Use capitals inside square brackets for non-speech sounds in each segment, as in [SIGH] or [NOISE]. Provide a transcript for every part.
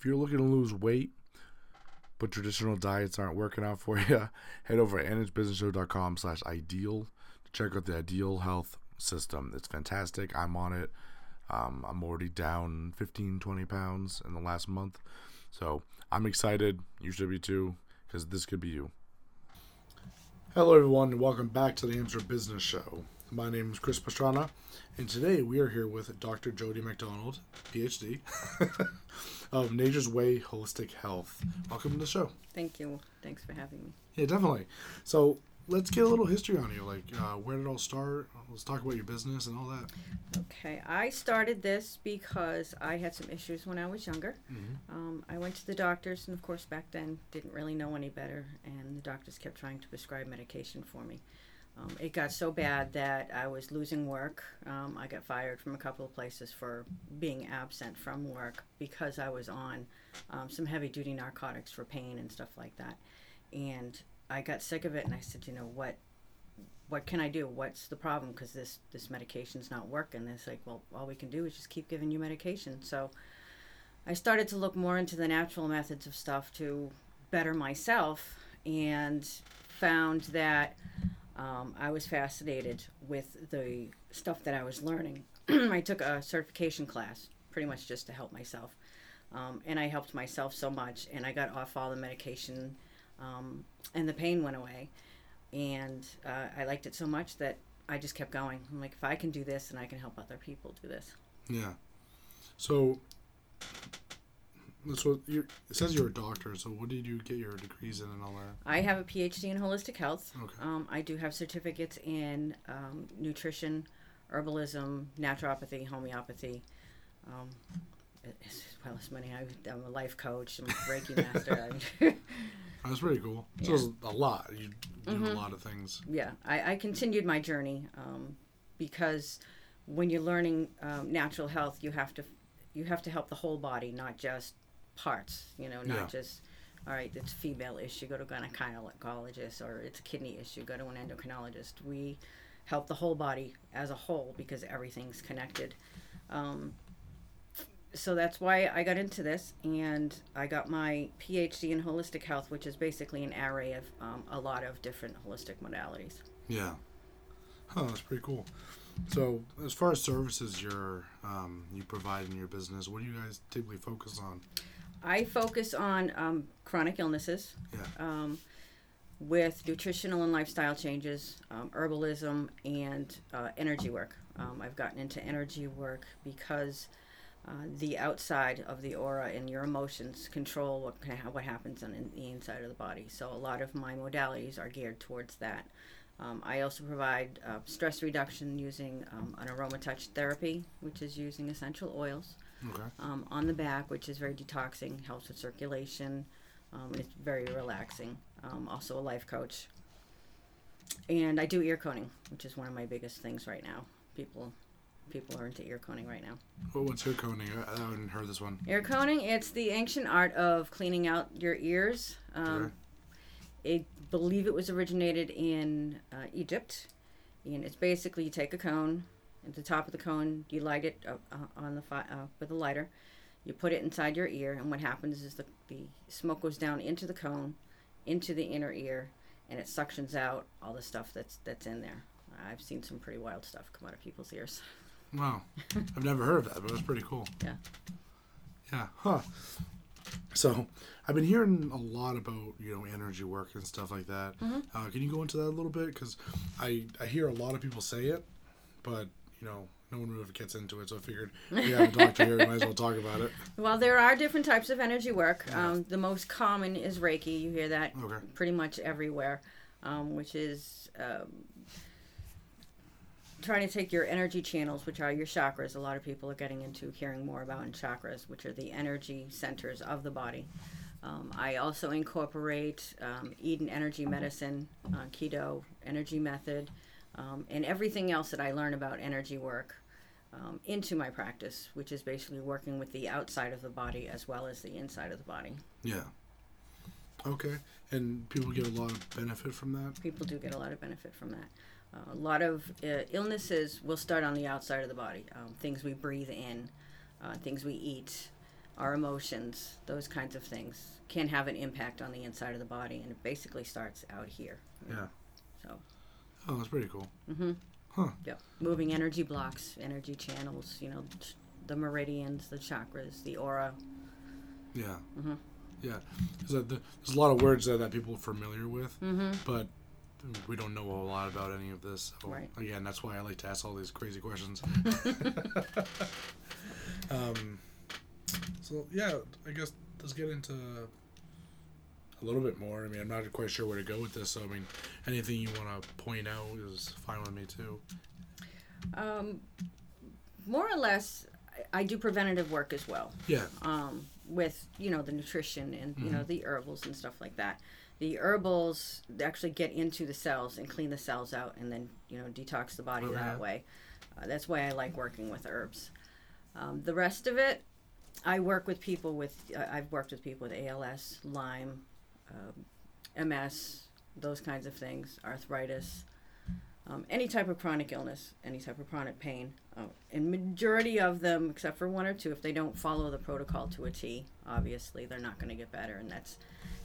if you're looking to lose weight, but traditional diets aren't working out for [LAUGHS] you, head over to nhbusinessshow.com slash ideal to check out the Ideal Health System. It's fantastic. I'm on it. Um, I'm already down 15, 20 pounds in the last month. So I'm excited. You should be too, because this could be you. Hello, everyone, and welcome back to the NH Business Show. My name is Chris Pastrana, and today we are here with Dr. Jody McDonald, PhD, [LAUGHS] of Nature's Way Holistic Health. Welcome to the show. Thank you. Thanks for having me. Yeah, definitely. So let's get a little history on you. Like, uh, where did it all start? Let's talk about your business and all that. Okay, I started this because I had some issues when I was younger. Mm-hmm. Um, I went to the doctors, and of course, back then, didn't really know any better, and the doctors kept trying to prescribe medication for me. Um, it got so bad that I was losing work. Um, I got fired from a couple of places for being absent from work because I was on um, some heavy duty narcotics for pain and stuff like that. And I got sick of it, and I said, you know what? What can I do? What's the problem? Because this this medication's not working. It's like, well, all we can do is just keep giving you medication. So I started to look more into the natural methods of stuff to better myself, and found that um, I was fascinated with the stuff that I was learning. [CLEARS THROAT] I took a certification class, pretty much just to help myself, um, and I helped myself so much, and I got off all the medication, um, and the pain went away, and uh, I liked it so much that I just kept going. I'm like, if I can do this, and I can help other people do this. Yeah. So that's what you it says you're a doctor. So what did you get your degrees in and all that? I have a PhD in holistic health. Okay. Um, I do have certificates in um, nutrition, herbalism, naturopathy, homeopathy, um, as well as many. I, I'm a life coach. I'm a Reiki [LAUGHS] master. [LAUGHS] That's pretty cool. So Yeah. a lot. You do a Mhm. lot of things. yeah, I, I continued my journey um, because when you're learning um, natural health, you have to you have to help the whole body, not just parts. You know, not Yeah. just all right. It's a female issue, go to a gynecologist, or it's a kidney issue, go to an endocrinologist. We help the whole body as a whole because everything's connected. Um, so that's why I got into this, and I got my PhD in holistic health, which is basically an array of um, a lot of different holistic modalities. Yeah. Huh, that's pretty cool. So as far as services you're um, you provide in your business, what do you guys typically focus on? I focus on um, chronic illnesses Yeah. um, with nutritional and lifestyle changes, um, herbalism, and uh, energy work. Um, I've gotten into energy work because uh, the outside of the aura and your emotions control what can, what happens on in the inside of the body. So a lot of my modalities are geared towards that. Um, I also provide uh, stress reduction using um, an aroma touch therapy, which is using essential oils Okay. um, on the back, which is very detoxing, helps with circulation, um, and it's very relaxing. Um, also a life coach, and I do ear coning, which is one of my biggest things right now. People, people are into ear coning right now. Well, what's ear coning? I, I haven't heard this one. Ear coning, it's the ancient art of cleaning out your ears. Um, I believe it was originated in uh, Egypt, and it's basically you take a cone, at the top of the cone, you light it uh, uh, on the fi- uh, with a lighter, you put it inside your ear, and what happens is the, the smoke goes down into the cone, into the inner ear, and it suctions out all the stuff that's that's in there. I've seen some pretty wild stuff come out of people's ears. Wow. [LAUGHS] I've never heard of that, but that's pretty cool. Yeah. Yeah. Huh. So I've been hearing a lot about you know energy work and stuff like that. Mhm. Uh, can you go into that a little bit? Because I I hear a lot of people say it, but you know no one really gets into it. So I figured we have a doctor here, we might as well talk about it. [LAUGHS] Well, there are different types of energy work. Um, the most common is Reiki. You hear that Okay. pretty much everywhere, um, which is um, trying to take your energy channels, which are your chakras. A lot of people are getting into hearing more about in chakras, which are the energy centers of the body. Um, I also incorporate um, Eden Energy Medicine, uh, Keto Energy Method, um, and everything else that I learn about energy work um, into my practice, which is basically working with the outside of the body as well as the inside of the body. Yeah. Okay. And people get a lot of benefit from that. People do get a lot of benefit from that. Uh, a lot of uh, illnesses will start on the outside of the body. Um, things we breathe in, uh, things we eat, our emotions, those kinds of things can have an impact on the inside of the body, and it basically starts out here. Yeah. So. Oh, that's pretty cool. Mm-hmm. Huh. Yep. Moving energy blocks, energy channels. You know, the meridians, the chakras, the aura. Yeah. Mhm. Yeah. There's a, there's a lot of words there that people are familiar with, Mm-hmm. but we don't know a whole lot about any of this. So Right. Again, that's why I like to ask all these crazy questions. [LAUGHS] [LAUGHS] um, so yeah, I guess let's get into a little bit more. I mean, I'm not quite sure where to go with this. So I mean, anything you want to point out is fine with me too. Um, more or less, I, do preventative work as well. Yeah. um, with you know the nutrition and you know the herbals and stuff like that. The herbals actually get into the cells and clean the cells out, and then you know detox the body Okay. that way. Uh, that's why I like working with herbs. Um, the rest of it, I work with people with. Uh, I've worked with people with ALS, Lyme, um, MS, those kinds of things, arthritis, um, any type of chronic illness, any type of chronic pain. Uh, and majority of them, except for one or two, if they don't follow the protocol to a T, obviously they're not going to get better. And that's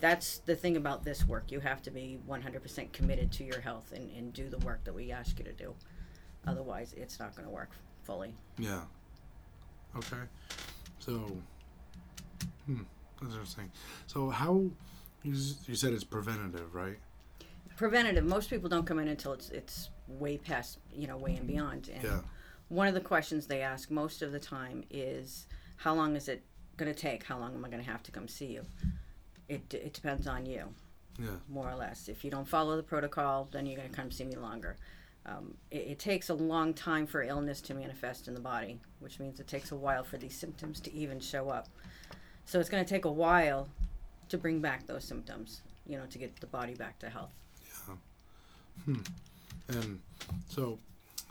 that's the thing about this work. You have to be 100% committed to your health and, and do the work that we ask you to do. Otherwise, it's not going to work fully. Yeah. Okay. So, hmm, that's interesting. So, how you, said it's preventative, right? Preventative. Most people don't come in until it's it's way past you know way and beyond. And Yeah. one of the questions they ask most of the time is, "How long is it going to take? How long am I going to have to come see you?" It it depends on you. Yeah. more or less. If you don't follow the protocol, then you're going to come see me longer. Um, it, it takes a long time for illness to manifest in the body, which means it takes a while for these symptoms to even show up. So it's going to take a while to bring back those symptoms, you know, to get the body back to health. Yeah. Hmm. And so,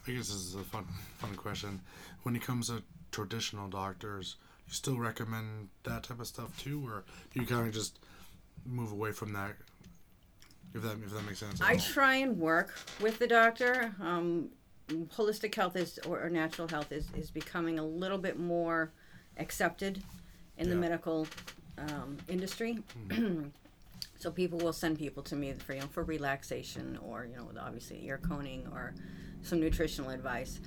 I guess this is a fun, fun question. When it comes to traditional doctors, you still recommend that type of stuff too, or do you kind of just move away from that? If that if that makes sense. I all? try and work with the doctor. Um, holistic health is or, or natural health is, is becoming a little bit more accepted in the medical um, industry. so people will send people to me for you know for relaxation or you know obviously ear coning or some nutritional advice.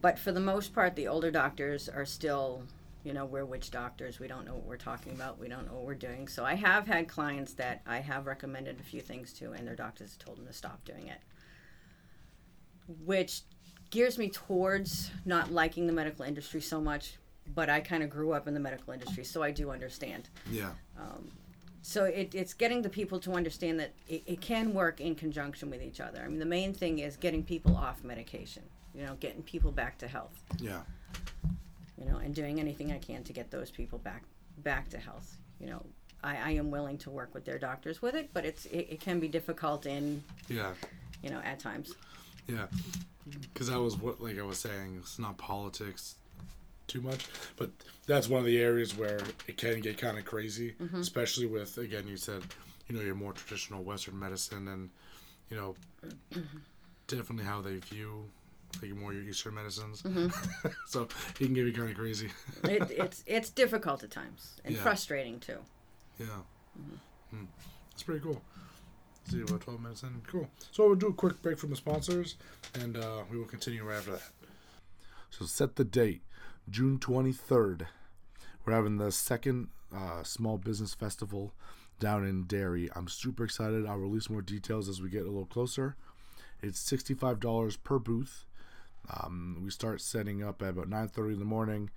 But for the most part, the older doctors are still, you know, we're witch doctors. We don't know what we're talking about. We don't know what we're doing. So I have had clients that I have recommended a few things to, and their doctors told them to stop doing it. Which gears me towards not liking the medical industry so much, but I kind of grew up in the medical industry, so I do understand. Yeah. Um, so it, it's getting the people to understand that it, it can work in conjunction with each other. I mean, the main thing is getting people off medication, you know, getting people back to health Yeah. you know, and doing anything I can to get those people back back to health. You know, I, I am willing to work with their doctors with it, but it's it, it can be difficult in Yeah. you know at times. Yeah, because that was what, like I was saying, it's not politics too much, but that's one of the areas where it can get kind of crazy, especially with again, you said, you know, your more traditional Western medicine, and you know, [CLEARS THROAT] definitely how they view like more your Eastern medicines. [LAUGHS] so it can get you kind of crazy. [LAUGHS] It, it's it's difficult at times and Yeah. frustrating too. Yeah. Hmm. That's pretty cool. See about 12 minutes in. Cool. So we'll do a quick break from the sponsors and uh, we will continue right after that. So set the date June 23rd. We're having the second uh, small business festival down in Derry. I'm super excited. I'll release more details as we get a little closer. It's $65 per booth. Um, we start setting up at about 9:30 in the morning,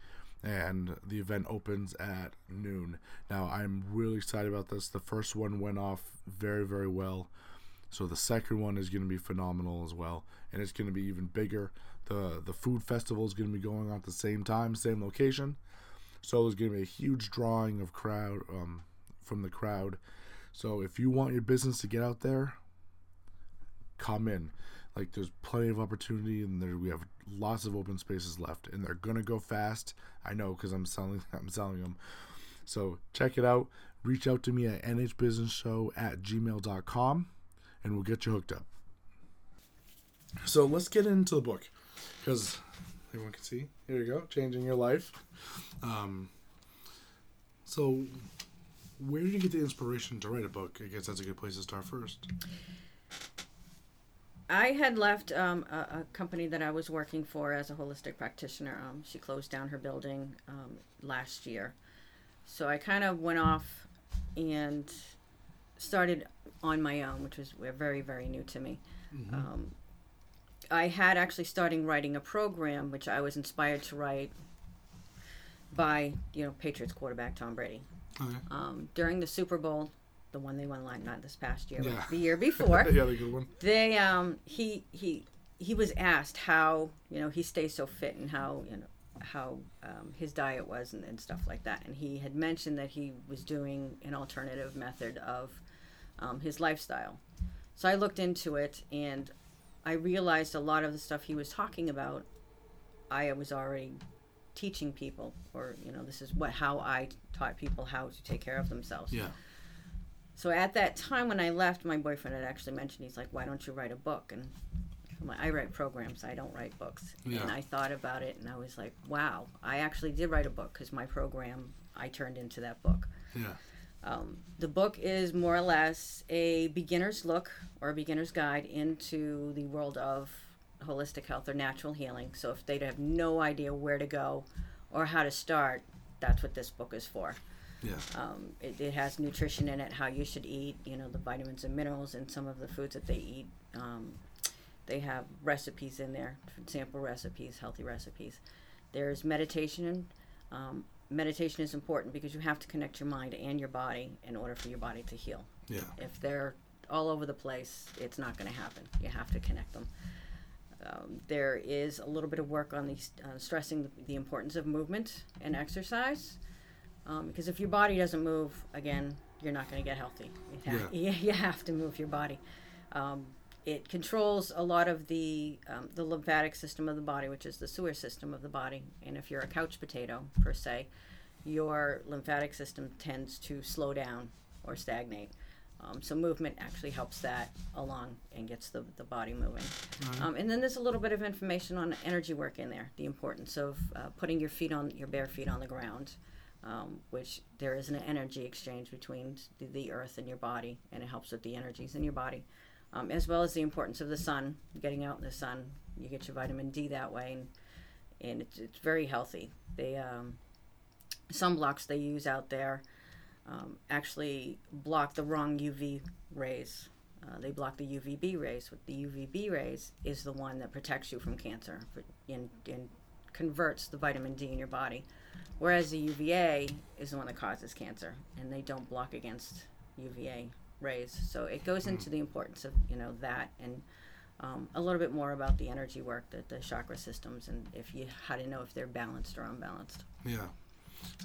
and the event opens at noon. Now I'm really excited about this. The first one went off very very well, so the second one is going to be phenomenal as well, and it's going to be even bigger. The The food festival is going to be going on at the same time, same location. So there's going to be a huge drawing of crowd um, from the crowd. So if you want your business to get out there, come in. Like there's plenty of opportunity, and there we have lots of open spaces left, and they're gonna go fast. I know because I'm selling [LAUGHS] I'm selling them. So check it out. Reach out to me at nhbusinessshow at gmail.com and we'll get you hooked up. So let's get into the book because everyone can see. Here you go, changing your life. Um, So, where did you get the inspiration to write a book? I guess that's a good place to start first. I had left um, a, a, company that I was working for as a holistic practitioner. Um, she closed down her building um, last year. So I kind of went off and started on my own, which was very, very new to me. Mm-hmm. I had actually starting writing a program, which I was inspired to write by, you know, Patriots quarterback Tom Brady. Okay. Um, during the Super Bowl, the one they won like not this past year, yeah. the year [LAUGHS] before. yeah, the good one. They um he he he was asked how you know he stays so fit and how you know how um, his diet was and, and stuff like that, and he had mentioned that he was doing an alternative method of um, his lifestyle. So I looked into it and I realized a lot of the stuff he was talking about, I was already teaching people, or you know, this is what how I taught people how to take care of themselves. Yeah. So at that time when I left, my boyfriend had actually mentioned he's like, "Why don't you write a book?" And I'm like, I write programs, I don't write books. Yeah. And I thought about it, and I was like, "Wow, I actually did write a book because my program I turned into that book." Yeah. Um, the book is more or less a beginner's look or a beginner's guide into the world of holistic health or natural healing. So if they have no idea where to go or how to start, that's what this book is for. Yeah. Um, it, it, has nutrition in it, how you should eat, you know, the vitamins and minerals and some of the foods that they eat. Um, they have recipes in there, sample recipes, healthy recipes. There's meditation. Um, meditation is important because you have to connect your mind and your body in order for your body to heal. Yeah. If they're all over the place, it's not going to happen. You have to connect them. Um, there is a little bit of work on these, uh, stressing the, the, importance of movement and exercise. Um, because if your body doesn't move, again, you're not going to get healthy. You have, yeah. [LAUGHS] you have to move your body. Um, it controls a lot of the um, the lymphatic system of the body, which is the sewer system of the body. And if you're a couch potato per se, your lymphatic system tends to slow down or stagnate. Um, so movement actually helps that along and gets the, the body moving. Mm-hmm. Um, and then there's a little bit of information on energy work in there, the importance of uh, putting your feet on your bare feet on the ground, um, which there is an energy exchange between the, the, earth and your body, and it helps with the energies in your body um, as well as the importance of the sun, getting out in the sun. You get your vitamin D that way, and, and it's, it's very healthy. They um, sunblocks they use out there um, actually block the wrong UV rays. Uh, they block the UVB rays. What the UVB rays is the one that protects you from cancer and, and converts the vitamin D in your body, whereas the UVA is the one that causes cancer, and they don't block against UVA rays. So it goes mm. into the importance of you know that and um, a little bit more about the energy work, the, the chakra systems, and if you how to know if they're balanced or unbalanced. Yeah.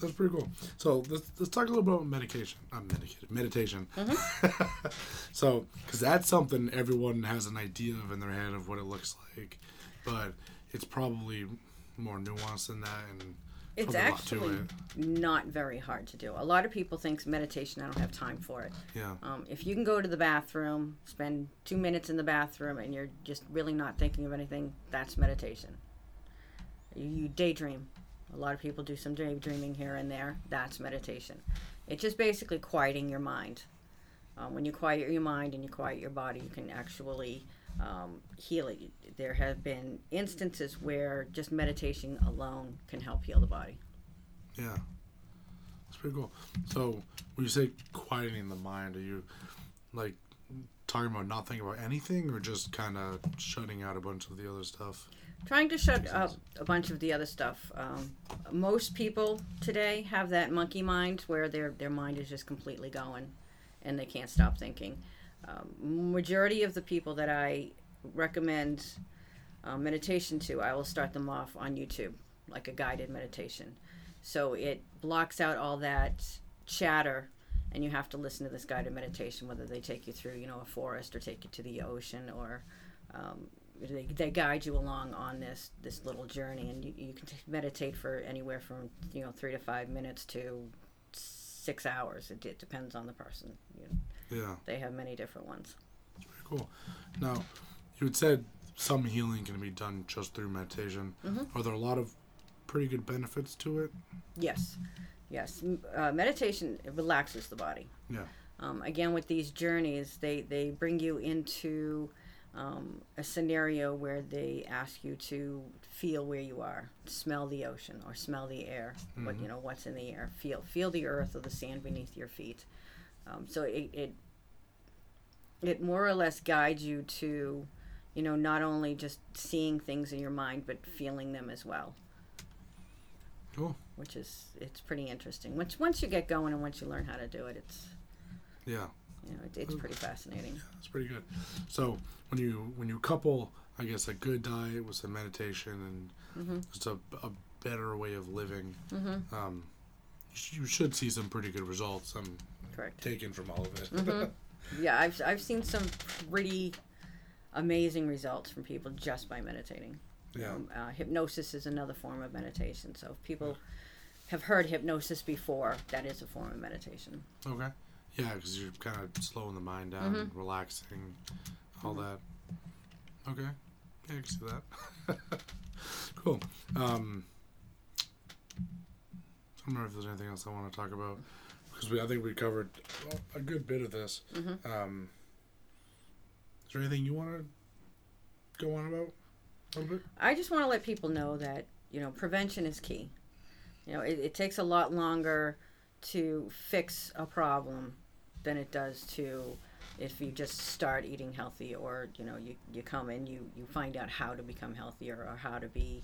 That's pretty cool. So let's, let's talk a little bit about medication. Not medication, meditation. Mm-hmm. [LAUGHS] so, because that's something everyone has an idea of in their head of what it looks like, but it's probably more nuanced than that, and it's actually not very hard to do. A lot of people think meditation. I don't have time for it. Yeah. Um, if you can go to the bathroom, spend two minutes in the bathroom, and you're just really not thinking of anything, that's meditation. You, you daydream. A lot of people do some daydreaming here and there. That's meditation. It's just basically quieting your mind. Um, when you quiet your mind and you quiet your body, you can actually um, healing. There have been instances where just meditation alone can help heal the body. Yeah, that's pretty cool. So when you say quieting the mind, are you like talking about not thinking about anything, or just kind of shutting out a bunch of the other stuff? Trying to shut up a bunch of the other stuff. Um, most people today have that monkey mind where their their mind is just completely going, and they can't stop thinking. Um, majority of the people that I recommend uh, meditation to, I will start them off on YouTube, like a guided meditation. So it blocks out all that chatter, and you have to listen to this guided meditation, whether they take you through, you know, a forest or take you to the ocean or um, they, they guide you along on this this little journey, and you, you can t- meditate for anywhere from you know three to five minutes to six hours. It, it depends on the person. You know. Yeah. They have many different ones. That's pretty cool. Now, you had said some healing can be done just through meditation. Mm-hmm. Are there a lot of pretty good benefits to it? Yes. Yes, uh, meditation it relaxes the body. Yeah. Um, again, with these journeys, they they bring you into um, a scenario where they ask you to feel where you are, smell the ocean or smell the air. What you know, what's in the air? Feel feel the earth or the sand beneath your feet. Um, so it, it it more or less guides you to, you know, not only just seeing things in your mind, but feeling them as well. Cool. Which is it's pretty interesting. Once once you get going and once you learn how to do it, it's Yeah. you know it, it's pretty fascinating. It's pretty good. So when you when you couple, I guess a good diet with some meditation and Mm-hmm. just a, a better way of living, um, you, sh- you should see some pretty good results. I'm Correct. taken from all of it. Mm-hmm. [LAUGHS] Yeah, I've I've seen some pretty amazing results from people just by meditating. yeah. Um, uh, hypnosis is another form of meditation. So if people have heard hypnosis before, that is a form of meditation. Okay. Yeah, because you're kind of slowing the mind down, Mm-hmm. relaxing, all that. Okay. Yeah, I can see that. [LAUGHS] cool. Um, I don't remember if there's anything else I want to talk about because we I think we covered well, a good bit of this. Mm-hmm. Um, is there anything you want to go on about a little bit? I just want to let people know that you know prevention is key. You know, it, it takes a lot longer to fix a problem than it does to if you just start eating healthy or you know you, you come in you you find out how to become healthier or how to be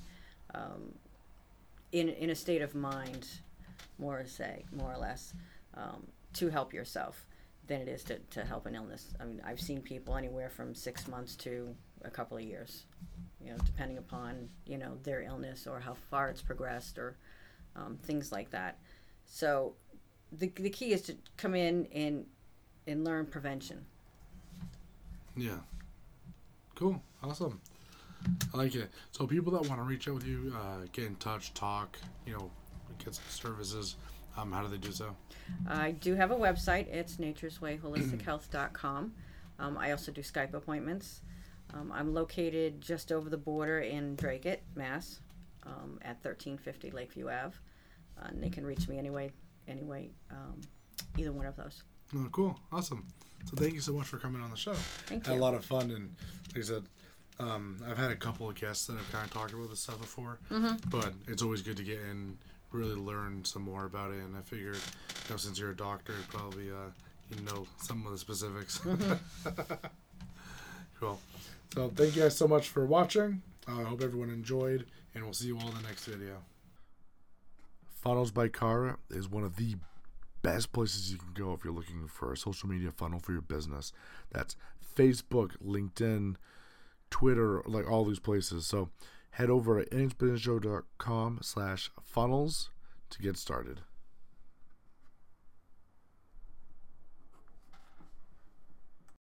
um, in in a state of mind more say more or less um, to help yourself than it is to, to help an illness. I mean, I've seen people anywhere from six months to a couple of years, you know, depending upon you know their illness or how far it's progressed or um, things like that. So the the key is to come in and and learn prevention. Yeah. Cool. Awesome. I like it. So people that want to reach out with you, uh, get in touch, talk, you know, get some services. Um, how do they do so? I do have a website. It's nature'swayholistichealth.com. Um, I also do Skype appointments. Um, I'm located just over the border in Dracut, Mass, um, at 1350 Lakeview Ave. Uh, and they can reach me anyway, anyway, um, either one of those. Oh, cool. Awesome. So thank you so much for coming on the show. Thank Had a lot of fun, and like I said, um, I've had a couple of guests that have kind of talked about this stuff before, Mm-hmm. but it's always good to get in, really learn some more about it. And I figured, you know, since you're a doctor, you probably uh, you know some of the specifics. [LAUGHS] [LAUGHS] cool. So thank you guys so much for watching. Uh, I hope everyone enjoyed, and we'll see you all in the next video. Funnels by Cara is one of the best places you can go if you're looking for a social media funnel for your business. That's Facebook, LinkedIn, Twitter, like all these places. So head over to nhbusinessshow.com slash funnels to get started.